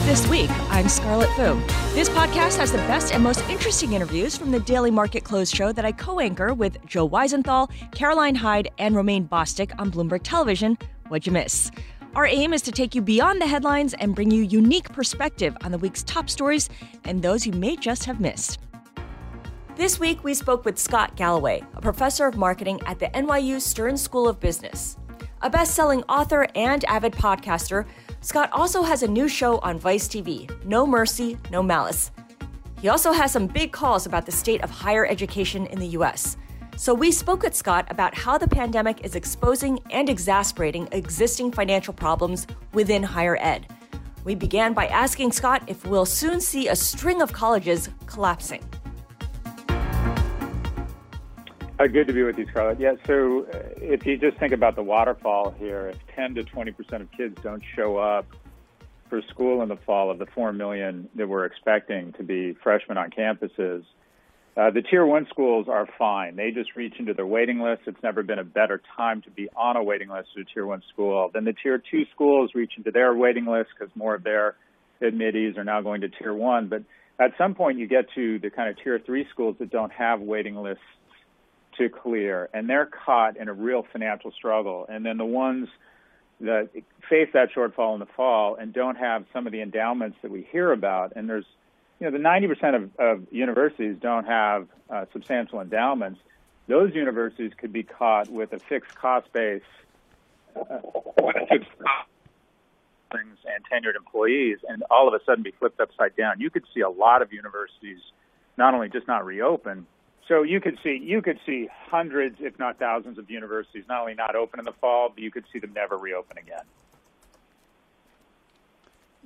This Week. I'm Scarlett Fu. This podcast has the best and most interesting interviews from the Daily Market Close show that I co anchor with Joe Weisenthal, Caroline Hyde, and Romaine Bostick on Bloomberg Television. What'd you miss? Our aim is to take you beyond the headlines and bring you unique perspective on the week's top stories and those you may just have missed. This week, we spoke with Scott Galloway, a professor of marketing at the NYU Stern School of Business. A best selling author and avid podcaster, Scott also has a new show on Vice TV, No Mercy, No Malice. He also has some big calls about the state of higher education in the US. So we spoke with Scott about how the pandemic is exposing and exasperating existing financial problems within higher ed. We began by asking Scott if we'll soon see a string of colleges collapsing. Uh, good to be with you, Scarlett. Yeah, so uh, if you just think about the waterfall here, if 10 to 20 percent of kids don't show up for school in the fall of the 4 million that we're expecting to be freshmen on campuses, uh, the tier one schools are fine. They just reach into their waiting list. It's never been a better time to be on a waiting list at a tier one school. Then the tier two schools reach into their waiting list because more of their admittees are now going to tier one. But at some point, you get to the kind of tier three schools that don't have waiting lists to clear, and they're caught in a real financial struggle. And then the ones that face that shortfall in the fall and don't have some of the endowments that we hear about, and there's, you know, the 90% of, of universities don't have uh, substantial endowments. Those universities could be caught with a fixed cost base, uh, cost and tenured employees, and all of a sudden be flipped upside down. You could see a lot of universities not only just not reopen, so you could see you could see hundreds, if not thousands, of universities not only not open in the fall, but you could see them never reopen again.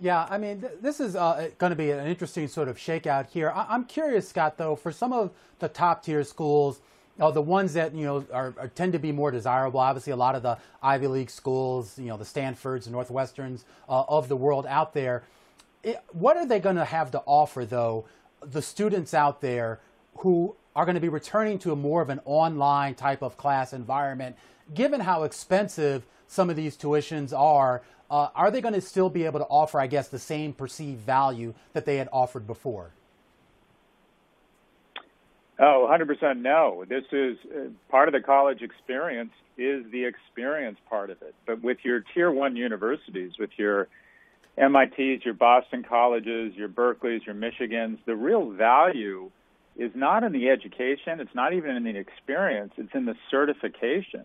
Yeah, I mean, th- this is uh, going to be an interesting sort of shakeout here. I- am curious, Scott, though, for some of the top tier schools, the ones that you know are, are, tend to be more desirable. Obviously, a lot of the Ivy League schools, you know, the Stanfords and Northwesterns uh, of the world out there. It, what are they going to have to offer, though, the students out there who are going to be returning to a more of an online type of class environment. Given how expensive some of these tuitions are, uh, are they going to still be able to offer, I guess, the same perceived value that they had offered before? Oh, 100% no. This is uh, part of the college experience is the experience part of it. But with your tier one universities, with your MITs, your Boston colleges, your Berkeleys, your Michigans, the real value is not in the education. It's not even in the experience. It's in the certification.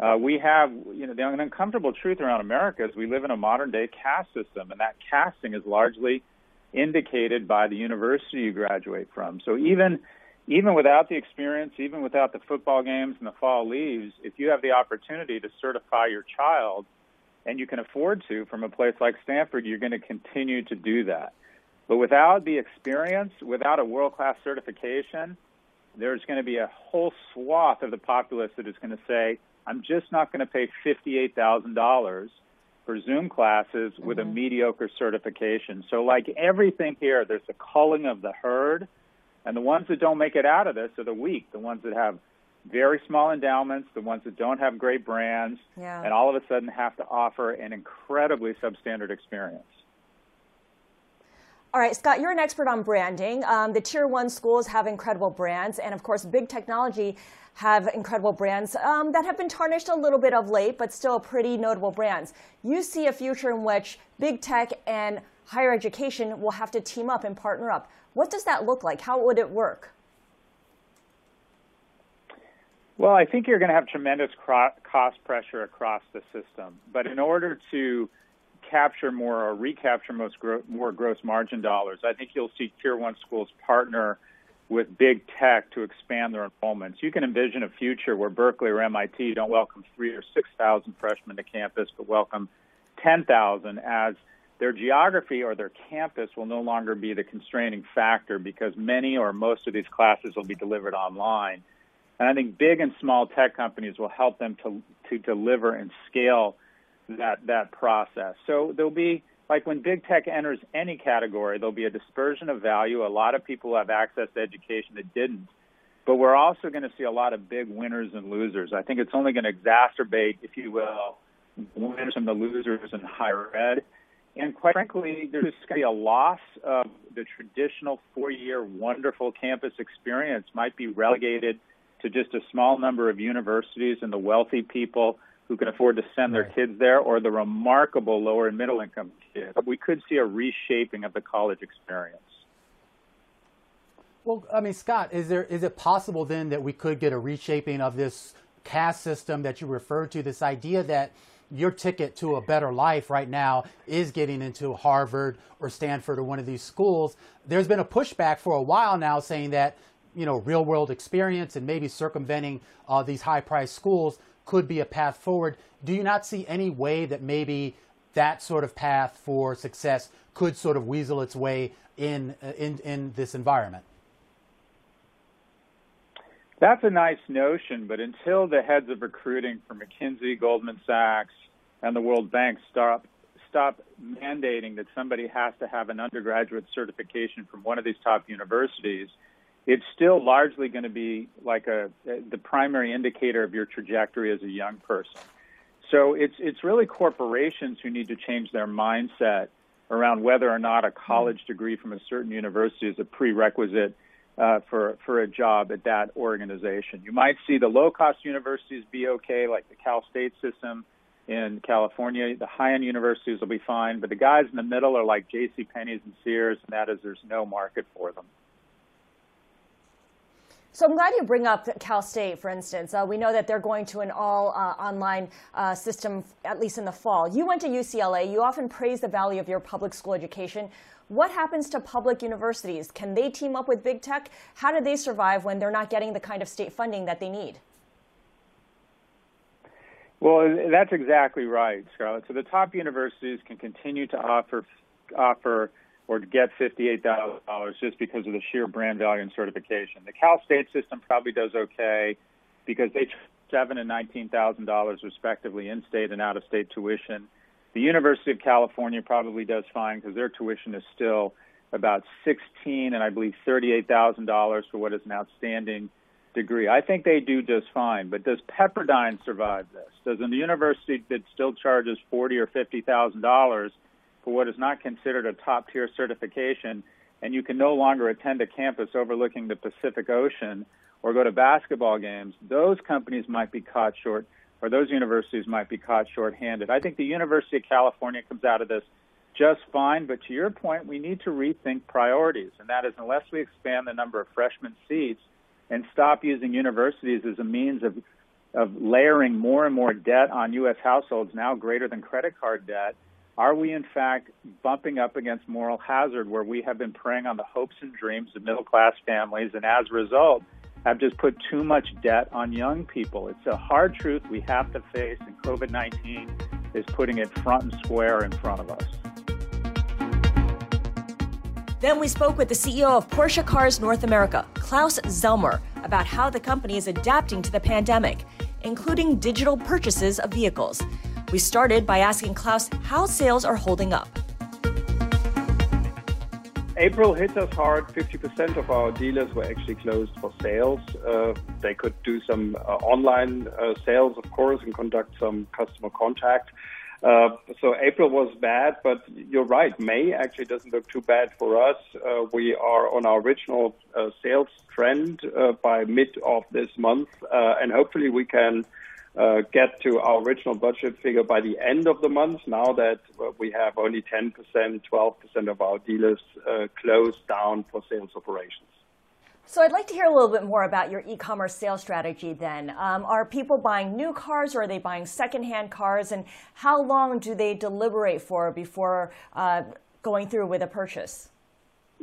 Uh, we have, you know, the uncomfortable truth around America is we live in a modern day caste system, and that casting is largely indicated by the university you graduate from. So even even without the experience, even without the football games and the fall leaves, if you have the opportunity to certify your child, and you can afford to from a place like Stanford, you're going to continue to do that. But without the experience, without a world class certification, there's going to be a whole swath of the populace that is going to say, I'm just not going to pay $58,000 for Zoom classes with mm-hmm. a mediocre certification. So, like everything here, there's a culling of the herd, and the ones that don't make it out of this are the weak, the ones that have very small endowments, the ones that don't have great brands, yeah. and all of a sudden have to offer an incredibly substandard experience. All right, Scott, you're an expert on branding. Um, the tier one schools have incredible brands, and of course, big technology have incredible brands um, that have been tarnished a little bit of late, but still pretty notable brands. You see a future in which big tech and higher education will have to team up and partner up. What does that look like? How would it work? Well, I think you're going to have tremendous cost pressure across the system. But in order to capture more or recapture most gro- more gross margin dollars. I think you'll see tier one schools partner with big tech to expand their enrollments. You can envision a future where Berkeley or MIT don't welcome three or six thousand freshmen to campus, but welcome ten thousand as their geography or their campus will no longer be the constraining factor because many or most of these classes will be delivered online. And I think big and small tech companies will help them to to deliver and scale that that process. So there'll be like when big tech enters any category, there'll be a dispersion of value. A lot of people have access to education that didn't. But we're also going to see a lot of big winners and losers. I think it's only going to exacerbate, if you will, winners and the losers in higher ed. And quite frankly, there's going to be a loss of the traditional four-year wonderful campus experience might be relegated to just a small number of universities and the wealthy people who can afford to send their kids there or the remarkable lower and middle income kids. We could see a reshaping of the college experience. Well, I mean, Scott, is there is it possible then that we could get a reshaping of this caste system that you referred to? This idea that your ticket to a better life right now is getting into Harvard or Stanford or one of these schools. There's been a pushback for a while now saying that you know real world experience and maybe circumventing uh, these high priced schools could be a path forward. Do you not see any way that maybe that sort of path for success could sort of weasel its way in uh, in in this environment? That's a nice notion, but until the heads of recruiting for McKinsey, Goldman Sachs, and the World Bank stop stop mandating that somebody has to have an undergraduate certification from one of these top universities, it's still largely going to be like a the primary indicator of your trajectory as a young person. So it's it's really corporations who need to change their mindset around whether or not a college degree from a certain university is a prerequisite uh, for for a job at that organization. You might see the low cost universities be okay, like the Cal State system in California. The high end universities will be fine, but the guys in the middle are like J.C. Penney's and Sears, and that is there's no market for them. So I'm glad you bring up Cal State, for instance. Uh, we know that they're going to an all uh, online uh, system, at least in the fall. You went to UCLA. You often praise the value of your public school education. What happens to public universities? Can they team up with big tech? How do they survive when they're not getting the kind of state funding that they need? Well, that's exactly right, Scarlett. So the top universities can continue to offer offer or get $58,000 just because of the sheer brand value and certification. The Cal State system probably does okay because they charge seven and nineteen thousand dollars respectively in-state and out-of-state tuition. The University of California probably does fine because their tuition is still about sixteen and I believe thirty-eight thousand dollars for what is an outstanding degree. I think they do just fine. But does Pepperdine survive this? Does a university that still charges forty or fifty thousand dollars for what is not considered a top tier certification, and you can no longer attend a campus overlooking the Pacific Ocean or go to basketball games, those companies might be caught short, or those universities might be caught short-handed. I think the University of California comes out of this just fine, but to your point, we need to rethink priorities, and that is unless we expand the number of freshman seats and stop using universities as a means of of layering more and more debt on U.S. households, now greater than credit card debt, are we, in fact, bumping up against moral hazard where we have been preying on the hopes and dreams of middle class families and as a result have just put too much debt on young people? It's a hard truth we have to face, and COVID 19 is putting it front and square in front of us. Then we spoke with the CEO of Porsche Cars North America, Klaus Zellmer, about how the company is adapting to the pandemic, including digital purchases of vehicles. We started by asking Klaus how sales are holding up. April hit us hard. 50% of our dealers were actually closed for sales. Uh, they could do some uh, online uh, sales, of course, and conduct some customer contact. Uh, so April was bad, but you're right. May actually doesn't look too bad for us. Uh, we are on our original uh, sales trend by mid of this month, and hopefully we can uh, get to our original budget figure by the end of the month. Now that we have only 10%, 12% of our dealers closed down for sales operations. So I'd like to hear a little bit more about your e-commerce sales strategy then. Um, are people buying new cars or are they buying secondhand cars? And how long do they deliberate for before uh, going through with a purchase?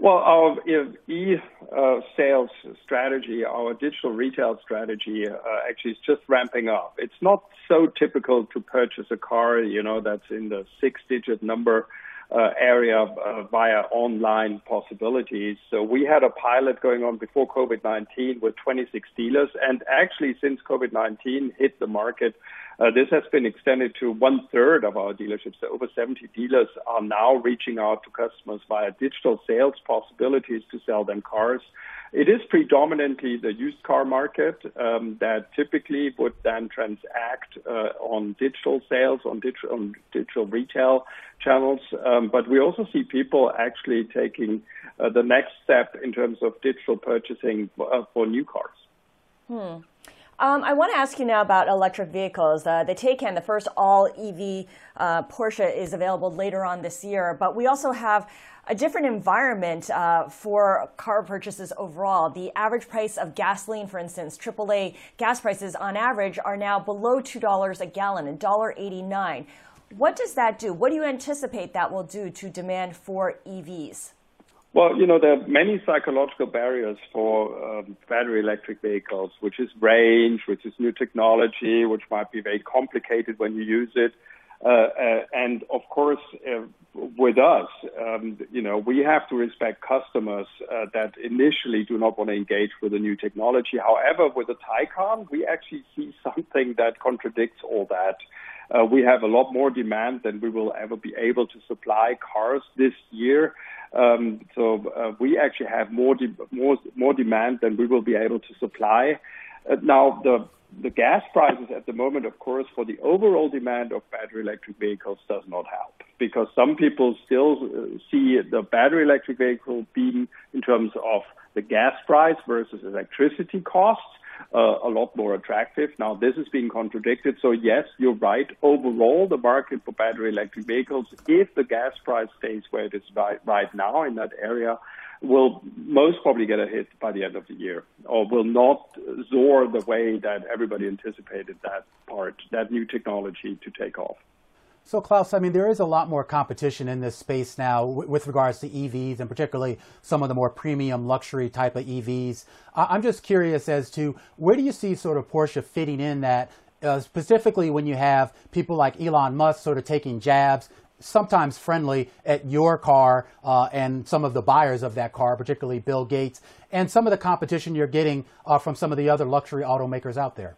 Well, our e-sales uh, strategy, our digital retail strategy, uh, actually is just ramping up. It's not so typical to purchase a car, you know, that's in the six-digit number uh, area uh, via online possibilities. So we had a pilot going on before COVID-19 with 26 dealers, and actually since COVID-19 hit the market, this has been extended to one third of our dealerships. Over 70 dealers are now reaching out to customers via digital sales possibilities to sell them cars. It is predominantly the used car market um, that typically would then transact uh, on digital sales, on digital, on digital retail channels. Um, but we also see people actually taking uh, the next step in terms of digital purchasing uh, for new cars. Hmm. Um, I want to ask you now about electric vehicles. Uh, the Taycan, the first all EV uh, Porsche, is available later on this year. But we also have a different environment uh, for car purchases overall. The average price of gasoline, for instance, AAA gas prices on average are now below $2 a gallon, $1.89. What does that do? What do you anticipate that will do to demand for EVs? Well, you know, there are many psychological barriers for um, battery electric vehicles, which is range, which is new technology, which might be very complicated when you use it. Uh, uh, and of course, uh, with us, um, you know, we have to respect customers uh, that initially do not want to engage with the new technology. However, with the Taycan, we actually see something that contradicts all that. Uh, we have a lot more demand than we will ever be able to supply cars this year. Um, so uh, we actually have more, more more demand than we will be able to supply. Uh, now the the gas prices at the moment, of course, for the overall demand of battery electric vehicles does not help because some people still see the battery electric vehicle being in terms of the gas price versus electricity costs uh, a lot more attractive. Now, this is being contradicted. So, yes, you're right. Overall, the market for battery electric vehicles, if the gas price stays where it is right, right now in that area, will most probably get a hit by the end of the year or will not soar the way that everybody anticipated that part, that new technology to take off. So, Klaus, I mean, there is a lot more competition in this space now with regards to EVs and particularly some of the more premium luxury type of EVs. I'm just curious as to where do you see sort of Porsche fitting in that, uh, specifically when you have people like Elon Musk sort of taking jabs, sometimes friendly at your car uh, and some of the buyers of that car, particularly Bill Gates, and some of the competition you're getting uh, from some of the other luxury automakers out there?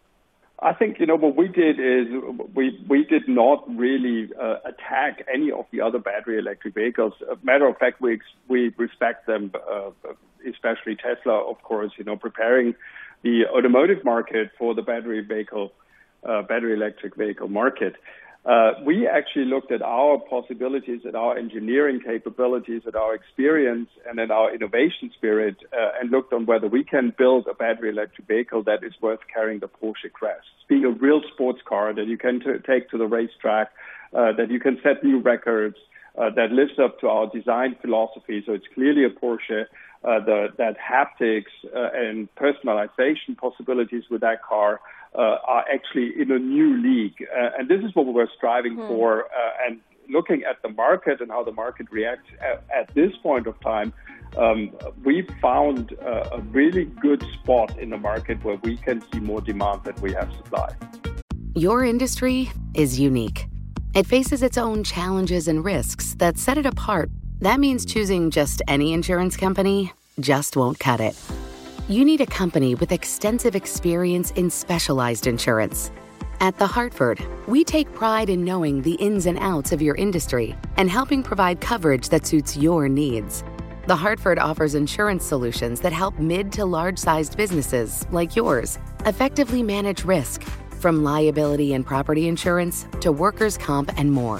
I think you know what we did is we we did not really uh, attack any of the other battery electric vehicles. matter of fact, we we respect them, uh, especially Tesla, of course. You know, preparing the automotive market for the battery vehicle, uh, battery electric vehicle market. Uh, we actually looked at our possibilities, at our engineering capabilities, at our experience, and at our innovation spirit, uh, and looked on whether we can build a battery electric vehicle that is worth carrying the Porsche crest, being a real sports car that you can t- take to the racetrack, uh, that you can set new records, uh, that lives up to our design philosophy. So it's clearly a Porsche. Uh, the, that haptics uh, and personalization possibilities with that car are actually in a new league. Uh, and this is what we were striving hmm. for. Uh, and looking at the market and how the market reacts at, at this point of time, um, we found uh, a really good spot in the market where we can see more demand than we have supply. Your industry is unique. It faces its own challenges and risks that set it apart. That means choosing just any insurance company just won't cut it you need a company with extensive experience in specialized insurance. At The Hartford, we take pride in knowing the ins and outs of your industry and helping provide coverage that suits your needs. The Hartford offers insurance solutions that help mid to large sized businesses like yours effectively manage risk, from liability and property insurance to workers' comp and more.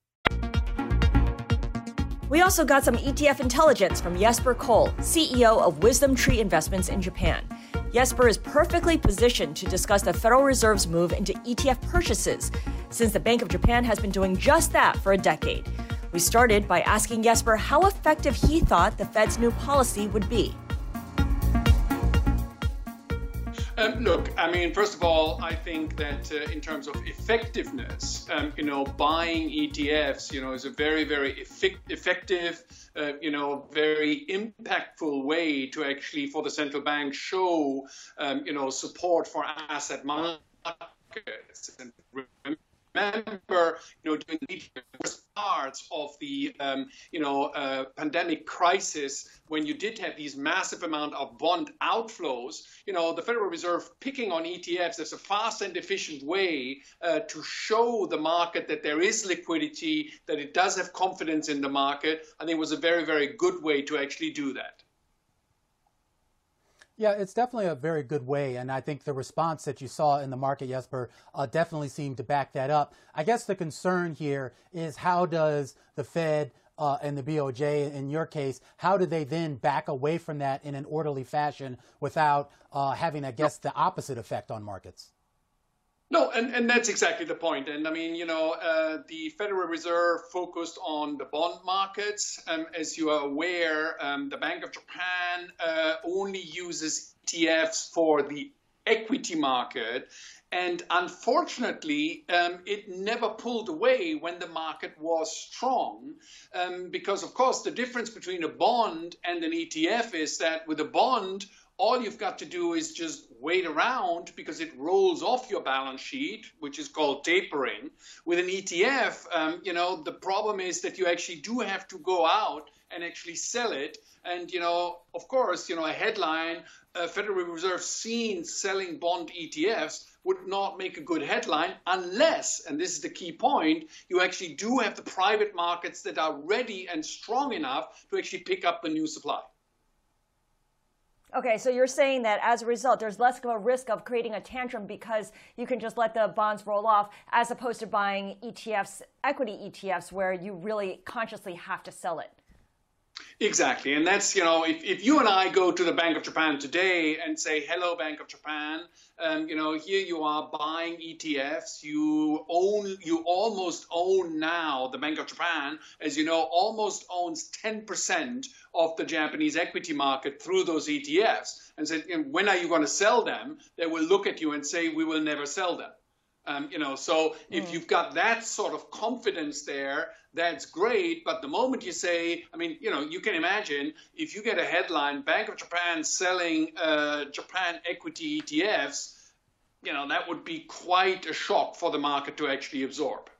We also got some ETF intelligence from Jesper Koll, CEO of Wisdom Tree Investments in Japan. Jesper is perfectly positioned to discuss the Federal Reserve's move into ETF purchases, since the Bank of Japan has been doing just that for a decade. We started by asking Jesper how effective he thought the Fed's new policy would be. Um, look, I mean, first of all, I think that uh, in terms of effectiveness, um, you know, buying ETFs, you know, is a very, very effect- effective, uh, you know, very impactful way to actually, for the central bank, show, um, you know, support for asset markets. And remember, you know, doing the first parts of the, um, you know, uh, pandemic crisis, when you did have these massive amount of bond outflows, you know, the Federal Reserve picking on ETFs as a fast and efficient way uh, to show the market that there is liquidity, that it does have confidence in the market, I think was a very, very good way to actually do that. Yeah, it's definitely a very good way, and I think the response that you saw in the market, Jesper, uh, definitely seemed to back that up. I guess the concern here is how does the Fed uh, and the BOJ, in your case, how do they then back away from that in an orderly fashion without uh, having, I guess, the opposite effect on markets? No, and, and that's exactly the point. And I mean, you know, uh, the Federal Reserve focused on the bond markets. Um, as you are aware, um, the Bank of Japan uh, only uses ETFs for the equity market. And unfortunately, um, it never pulled away when the market was strong. Um, because, of course, the difference between a bond and an ETF is that with a bond, all you've got to do is just wait around because it rolls off your balance sheet, which is called tapering. With an ETF, um, you know, the problem is that you actually do have to go out and actually sell it. And, you know, of course, you know, a headline, uh, Federal Reserve seen selling bond ETFs would not make a good headline unless, and this is the key point, you actually do have the private markets that are ready and strong enough to actually pick up the new supply. Okay, so you're saying that as a result, there's less of a risk of creating a tantrum because you can just let the bonds roll off as opposed to buying ETFs, equity ETFs, where you really consciously have to sell it. Exactly. And that's, you know, if, if you and I go to the Bank of Japan today and say, hello, Bank of Japan, um, you know, here you are buying ETFs. You own, you almost own now the Bank of Japan, as you know, almost owns 10% of the Japanese equity market through those ETFs. And said, know, when are you going to sell them? They will look at you and say, we will never sell them. Um, you know, so if mm. you've got that sort of confidence there, that's great. But the moment you say, I mean, you know, you can imagine if you get a headline, Bank of Japan selling uh, Japan equity ETFs, you know, that would be quite a shock for the market to actually absorb.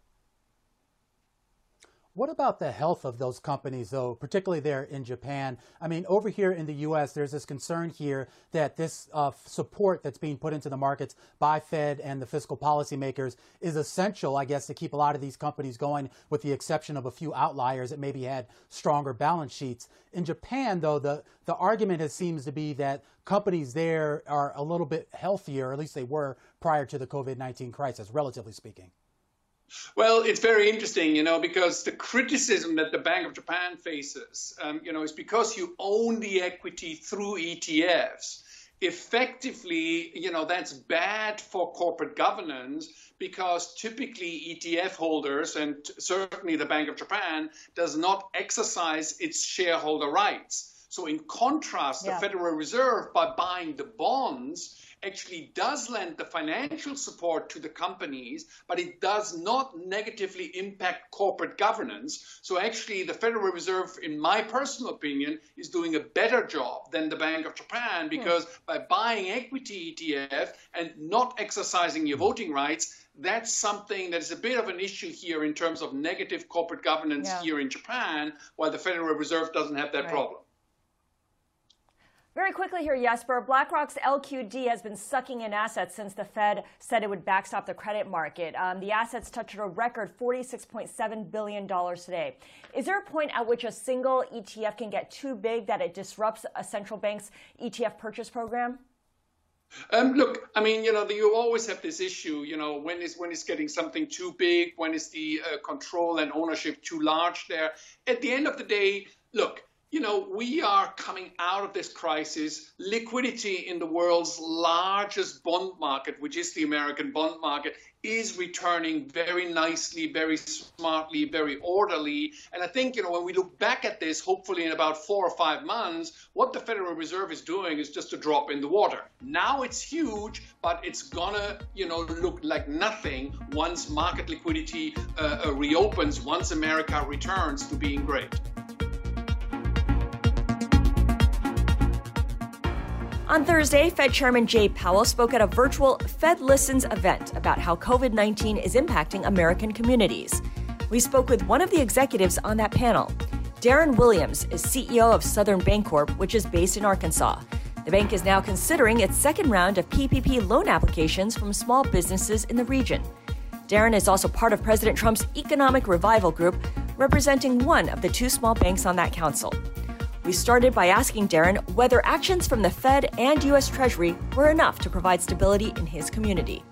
What about the health of those companies, though, particularly there in Japan? I mean, over here in the U.S., there's this concern here that this uh, support that's being put into the markets by Fed and the fiscal policymakers is essential, I guess, to keep a lot of these companies going, with the exception of a few outliers that maybe had stronger balance sheets. In Japan, though, the, the argument has, seems to be that companies there are a little bit healthier, at least they were prior to the COVID 19 crisis, relatively speaking. Well, it's very interesting, you know, because the criticism that the Bank of Japan faces, um, you know, is because you own the equity through ETFs. Effectively, you know, that's bad for corporate governance because typically ETF holders, and certainly the Bank of Japan, does not exercise its shareholder rights. So, in contrast, yeah. the Federal Reserve, by buying the bonds, actually does lend the financial support to the companies, but it does not negatively impact corporate governance. So actually, the Federal Reserve, in my personal opinion, is doing a better job than the Bank of Japan because hmm. by buying equity ETF and not exercising your voting rights, that's something that is a bit of an issue here in terms of negative corporate governance yeah. here in Japan, while the Federal Reserve doesn't have that right. problem. Very quickly here, Jesper. BlackRock's LQD has been sucking in assets since the Fed said it would backstop the credit market. Um, the assets touched a record $46.7 billion today. Is there a point at which a single ETF can get too big that it disrupts a central bank's ETF purchase program? Um, look, I mean, you know, you always have this issue. You know, when is when is getting something too big? When is the uh, control and ownership too large? There. At the end of the day, look you know, we are coming out of this crisis. Liquidity in the world's largest bond market, which is the American bond market, is returning very nicely, very smartly, very orderly. And I think, you know, when we look back at this, hopefully in about four or five months, what the Federal Reserve is doing is just a drop in the water. Now it's huge, but it's gonna, you know, look like nothing once market liquidity uh, uh, reopens, once America returns to being great. On Thursday, Fed Chairman Jay Powell spoke at a virtual Fed Listens event about how COVID 19 is impacting American communities. We spoke with one of the executives on that panel. Darren Williams is CEO of Southern Bancorp, which is based in Arkansas. The bank is now considering its second round of PPP loan applications from small businesses in the region. Darren is also part of President Trump's Economic Revival Group, representing one of the two small banks on that council. We started by asking Darren whether actions from the Fed and U.S. Treasury were enough to provide stability in his community.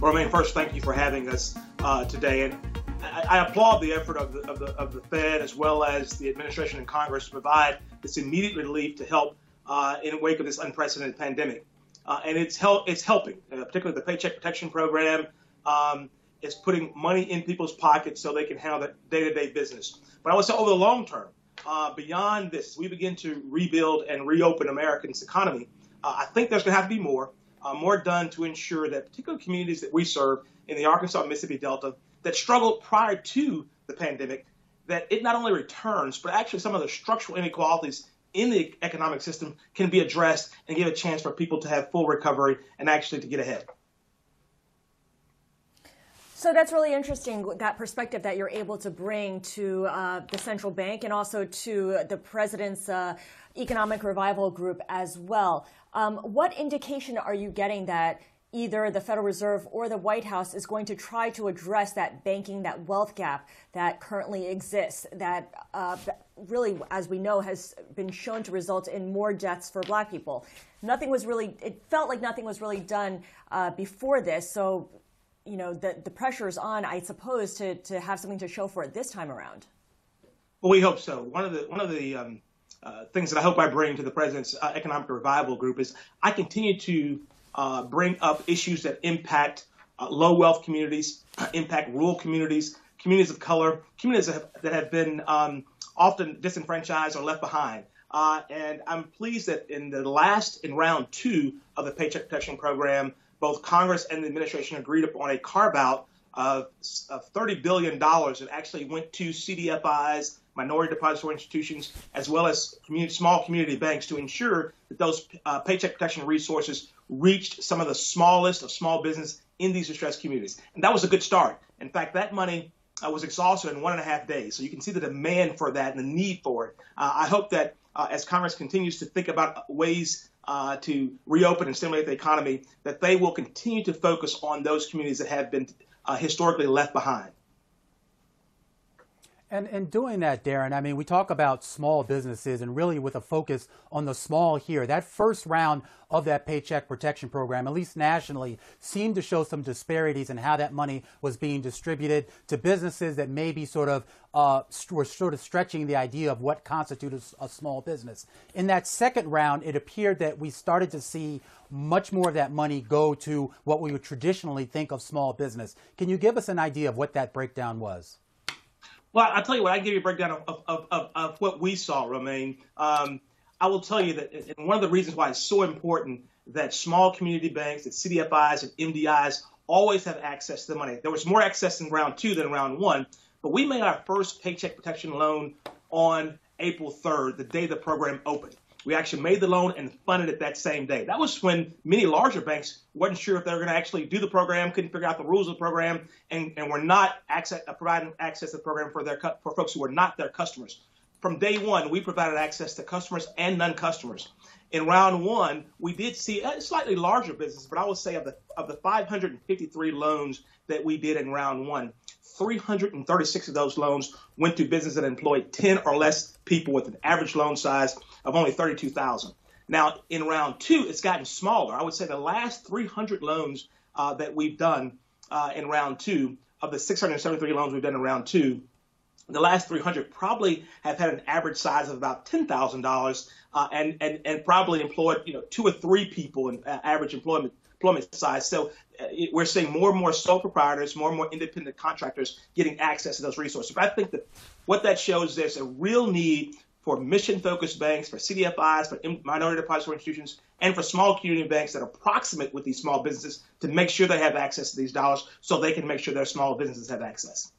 Well, first, thank you for having us uh, today. And I, I, applaud the effort of the, of, the, of the Fed as well as the administration and Congress to provide this immediate relief to help uh, in the wake of this unprecedented pandemic. Uh, and it's, help, it's helping, uh, particularly the Paycheck Protection Program. Um, is putting money in people's pockets so they can handle their day-to-day business. But I would say over the long term, uh, beyond this, we begin to rebuild and reopen Americans' economy. Uh, I think there's going to have to be more, uh, more done to ensure that particular communities that we serve in the Arkansas Mississippi Delta that struggled prior to the pandemic, that it not only returns, but actually some of the structural inequalities in the economic system can be addressed and give a chance for people to have full recovery and actually to get ahead. So that's really interesting, that perspective that you're able to bring to uh, the central bank and also to the president's uh, economic revival group as well. Um, what indication are you getting that either the Federal Reserve or the White House is going to try to address that banking, that wealth gap that currently exists, that uh, really, as we know, has been shown to result in more deaths for black people? Nothing was really, it felt like nothing was really done uh, before this. So you know, the, the pressure is on, I suppose, to, to have something to show for it this time around. Well, we hope so. One of the one of the um, uh, things that I hope I bring to the president's uh, economic revival group is I continue to uh, bring up issues that impact uh, low wealth communities, impact rural communities, communities of color, communities that have, that have been um, often disenfranchised or left behind. Uh, and I'm pleased that in the last, in round two of the Paycheck Protection Program, both Congress and the administration agreed upon a carve out of, of $30 billion that actually went to CDFIs, minority depository institutions, as well as community, small community banks to ensure that those uh, paycheck protection resources reached some of the smallest of small business in these distressed communities. And that was a good start. In fact, that money uh, was exhausted in one and a half days. So you can see the demand for that and the need for it. Uh, I hope that uh, as Congress continues to think about ways uh, to reopen and stimulate the economy, that they will continue to focus on those communities that have been uh, historically left behind. And in doing that, Darren, I mean, we talk about small businesses and really with a focus on the small here. That first round of that Paycheck Protection Program, at least nationally, seemed to show some disparities in how that money was being distributed to businesses that maybe sort of uh, were sort of stretching the idea of what constitutes a small business. In that second round, it appeared that we started to see much more of that money go to what we would traditionally think of small business. Can you give us an idea of what that breakdown was? Well, I'll tell you what, I give you a breakdown of, of, of, of what we saw, Romaine. Um, I will tell you that one of the reasons why it's so important that small community banks, that CDFIs and MDIs always have access to the money. There was more access in round two than round one, but we made our first paycheck protection loan on April 3rd, the day the program opened. We actually made the loan and funded it that same day. That was when many larger banks wasn't sure if they were going to actually do the program, couldn't figure out the rules of the program, and, and were not access, uh, providing access to the program for their for folks who were not their customers. From day one, we provided access to customers and non-customers. In round one, we did see a slightly larger business, but I would say of the of the 553 loans that we did in round one, 336 of those loans went to businesses that employed 10 or less people with an average loan size of only 32,000. Now, in round two, it's gotten smaller. I would say the last 300 loans uh, that we've done uh, in round two, of the 673 loans we've done in round two, the last 300 probably have had an average size of about $10,000 uh, and, and, and probably employed, you know, two or three people in uh, average employment employment size. So uh, we're seeing more and more sole proprietors, more and more independent contractors getting access to those resources. But I think that what that shows is there's a real need for mission-focused banks, for CDFIs, for minority depository institutions, and for small community banks that are proximate with these small businesses to make sure they have access to these dollars so they can make sure their small businesses have access.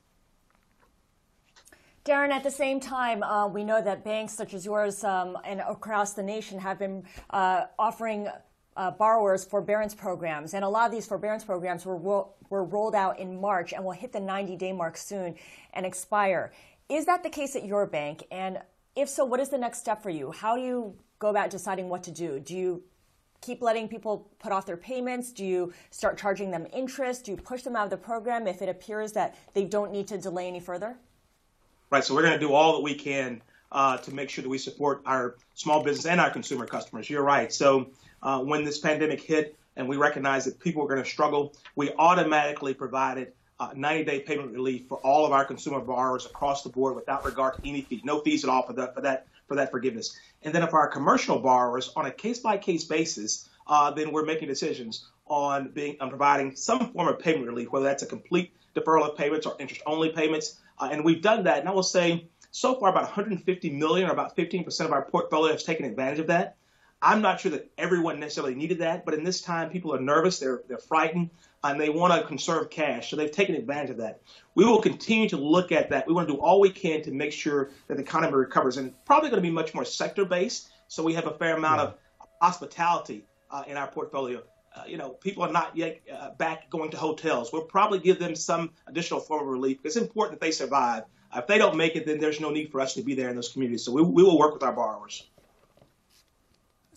Darren, at the same time, uh, we know that banks such as yours um, and across the nation have been uh, offering uh, borrowers forbearance programs, and a lot of these forbearance programs were ro- were rolled out in March and will hit the 90 day mark soon and expire. Is that the case at your bank? And if so, what is the next step for you? How do you go about deciding what to do? Do you keep letting people put off their payments? Do you start charging them interest? Do you push them out of the program if it appears that they don't need to delay any further? Right. So we're going to do all that we can uh, to make sure that we support our small business and our consumer customers. You're right. So uh, when this pandemic hit and we recognized that people were going to struggle, we automatically provided uh, 90 day payment relief for all of our consumer borrowers across the board without regard to any fees, no fees at all for that, for that, for that forgiveness. And then for our commercial borrowers on a case by case basis, uh, then we're making decisions on being on providing some form of payment relief, whether that's a complete deferral of payments or interest only payments. Uh, and we've done that. And I will say so far about 150 million or about 15% of our portfolio has taken advantage of that. I'm not sure that everyone necessarily needed that, but in this time, people are nervous, they're they're frightened, and they want to conserve cash, so they've taken advantage of that. We will continue to look at that. We want to do all we can to make sure that the economy recovers, and probably going to be much more sector based. So we have a fair amount of hospitality uh, in our portfolio. Uh, you know, people are not yet uh, back going to hotels. We'll probably give them some additional form of relief. It's important that they survive. if they don't make it, then there's no need for us to be there in those communities. So we, we will work with our borrowers.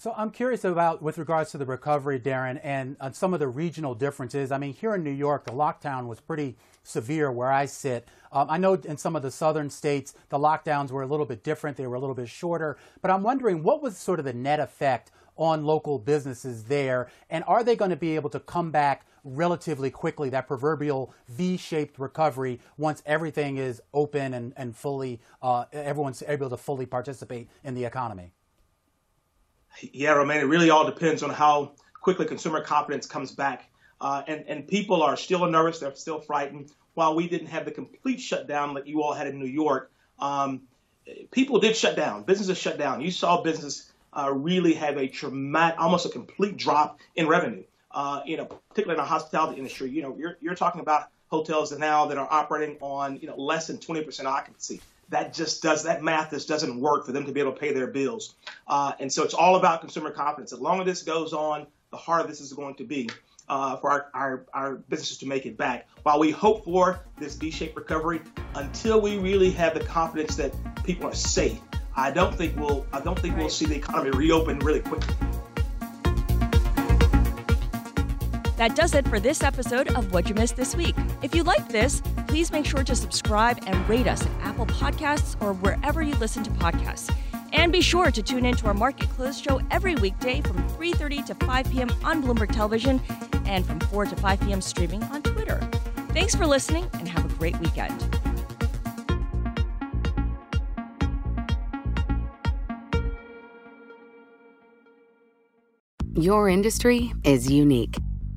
So I'm curious about with regards to the recovery, Darren, and uh, some of the regional differences. I mean, here in New York, the lockdown was pretty severe where I sit. Um, I know in some of the southern states, the lockdowns were a little bit different. They were a little bit shorter. But I'm wondering what was sort of the net effect on local businesses there, and are they going to be able to come back relatively quickly, that proverbial V-shaped recovery, once everything is open and, and fully, uh, everyone's able to fully participate in the economy? Yeah, Romaine, it really all depends on how quickly consumer confidence comes back. Uh, and, and people are still nervous, they're still frightened. While we didn't have the complete shutdown that you all had in New York, um, people did shut down. Businesses shut down. You saw business uh, really have a traumatic, almost a complete drop in revenue. Uh, you know, particularly in the hospitality industry. You know, you're, you're talking about hotels now that are operating on you know less than 20% occupancy that just does that math just doesn't work for them to be able to pay their bills. Uh, and so it's all about consumer confidence. The longer this goes on, the harder this is going to be uh, for our, our, our businesses to make it back. While we hope for this V-shaped recovery, until we really have the confidence that people are safe, I don't think we'll I don't think we'll see the economy reopen really quickly. That does it for this episode of What You Missed This Week. If you liked this, please make sure to subscribe and rate us at Apple Podcasts or wherever you listen to podcasts. And be sure to tune in to our Market Close show every weekday from 3:30 to 5 p.m. on Bloomberg Television and from 4 to 5 p.m. streaming on Twitter. Thanks for listening and have a great weekend. Your industry is unique.